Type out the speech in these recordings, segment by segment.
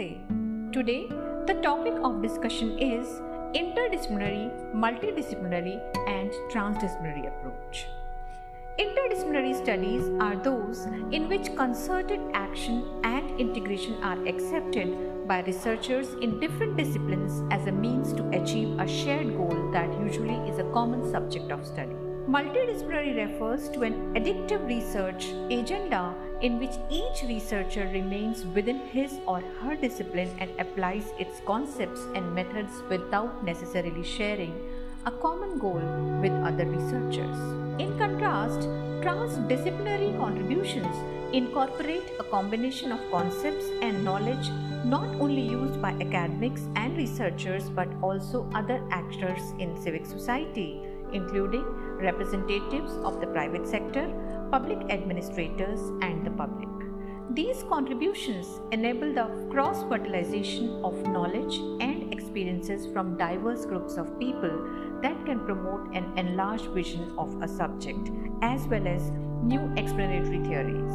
Namaste. Today, the topic of discussion is interdisciplinary, multidisciplinary, and transdisciplinary approach. Interdisciplinary studies are those in which concerted action and integration are accepted by researchers in different disciplines as a means to achieve a shared goal that usually is a common subject of study. Multidisciplinary refers to an additive research agenda in which each researcher remains within his or her discipline and applies its concepts and methods without necessarily sharing a common goal with other researchers. In contrast, transdisciplinary contributions incorporate a combination of concepts and knowledge not only used by academics and researchers but also other actors in civic society, including representatives of the private sector, public administrators, and the public. These contributions enable the cross fertilization of knowledge and experiences from diverse groups of people that can promote an enlarged vision of a subject as well as new explanatory theories.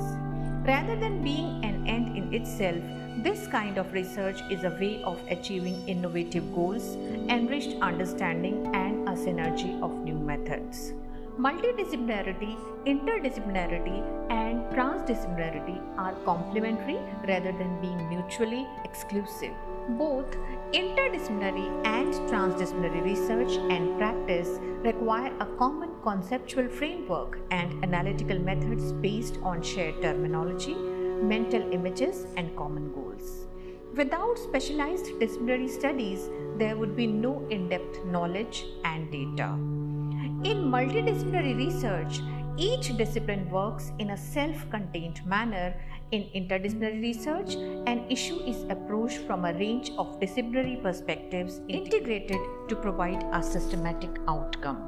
Rather than being an end in itself, this kind of research is a way of achieving innovative goals, enriched understanding, and a synergy of methods. Multidisciplinarity, interdisciplinarity, and transdisciplinarity are complementary rather than being mutually exclusive. Both interdisciplinary and transdisciplinary research and practice require a common conceptual framework and analytical methods based on shared terminology, mental images, and common goals. Without specialized disciplinary studies, there would be no in depth knowledge and data. In multidisciplinary research, each discipline works in a self contained manner. In interdisciplinary research, an issue is approached from a range of disciplinary perspectives integrated to provide a systematic outcome.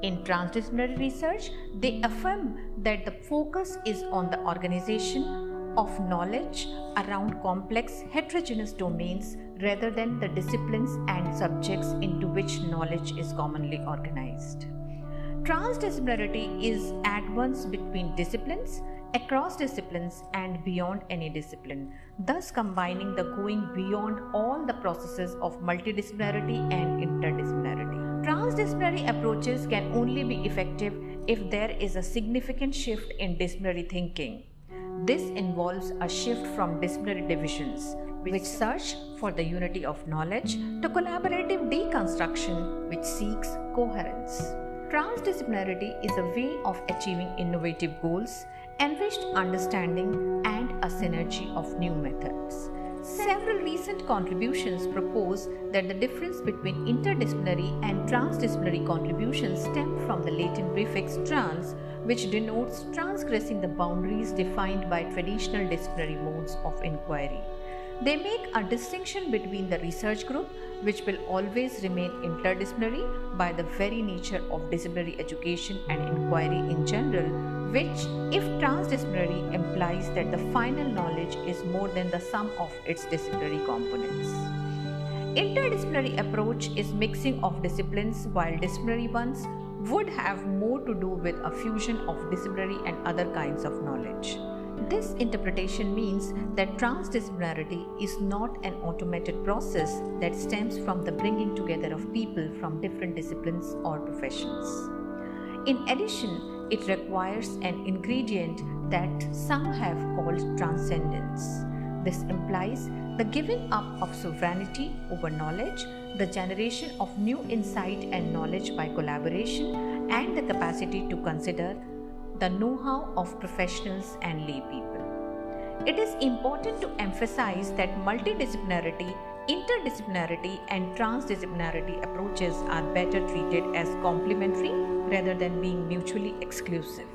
In transdisciplinary research, they affirm that the focus is on the organization of knowledge around complex heterogeneous domains rather than the disciplines and subjects into which knowledge is commonly organized. Transdisciplinarity is at once between disciplines, across disciplines, and beyond any discipline, thus combining the going beyond all the processes of multidisciplinarity and interdisciplinarity. Transdisciplinary approaches can only be effective if there is a significant shift in disciplinary thinking. This involves a shift from disciplinary divisions, which search for the unity of knowledge, to collaborative deconstruction, which seeks coherence. Transdisciplinarity is a way of achieving innovative goals, enriched understanding, and a synergy of new methods. Several recent contributions propose that the difference between interdisciplinary and transdisciplinary contributions stem from the Latin prefix trans, which denotes transgressing the boundaries defined by traditional disciplinary modes of inquiry. They make a distinction between the research group, which will always remain interdisciplinary by the very nature of disciplinary education and inquiry in general, which, if transdisciplinary, implies that the final knowledge is more than the sum of its disciplinary components. Interdisciplinary approach is mixing of disciplines while disciplinary ones would have more to do with a fusion of disciplinary and other kinds of knowledge. This interpretation means that transdisciplinarity is not an automated process that stems from the bringing together of people from different disciplines or professions. In addition, it requires an ingredient that some have called transcendence. This implies the giving up of sovereignty over knowledge, the generation of new insight and knowledge by collaboration, and the capacity to consider the know how of professionals and lay people. It is important to emphasize that multidisciplinarity, interdisciplinarity, and transdisciplinarity approaches are better treated as complementary rather than being mutually exclusive.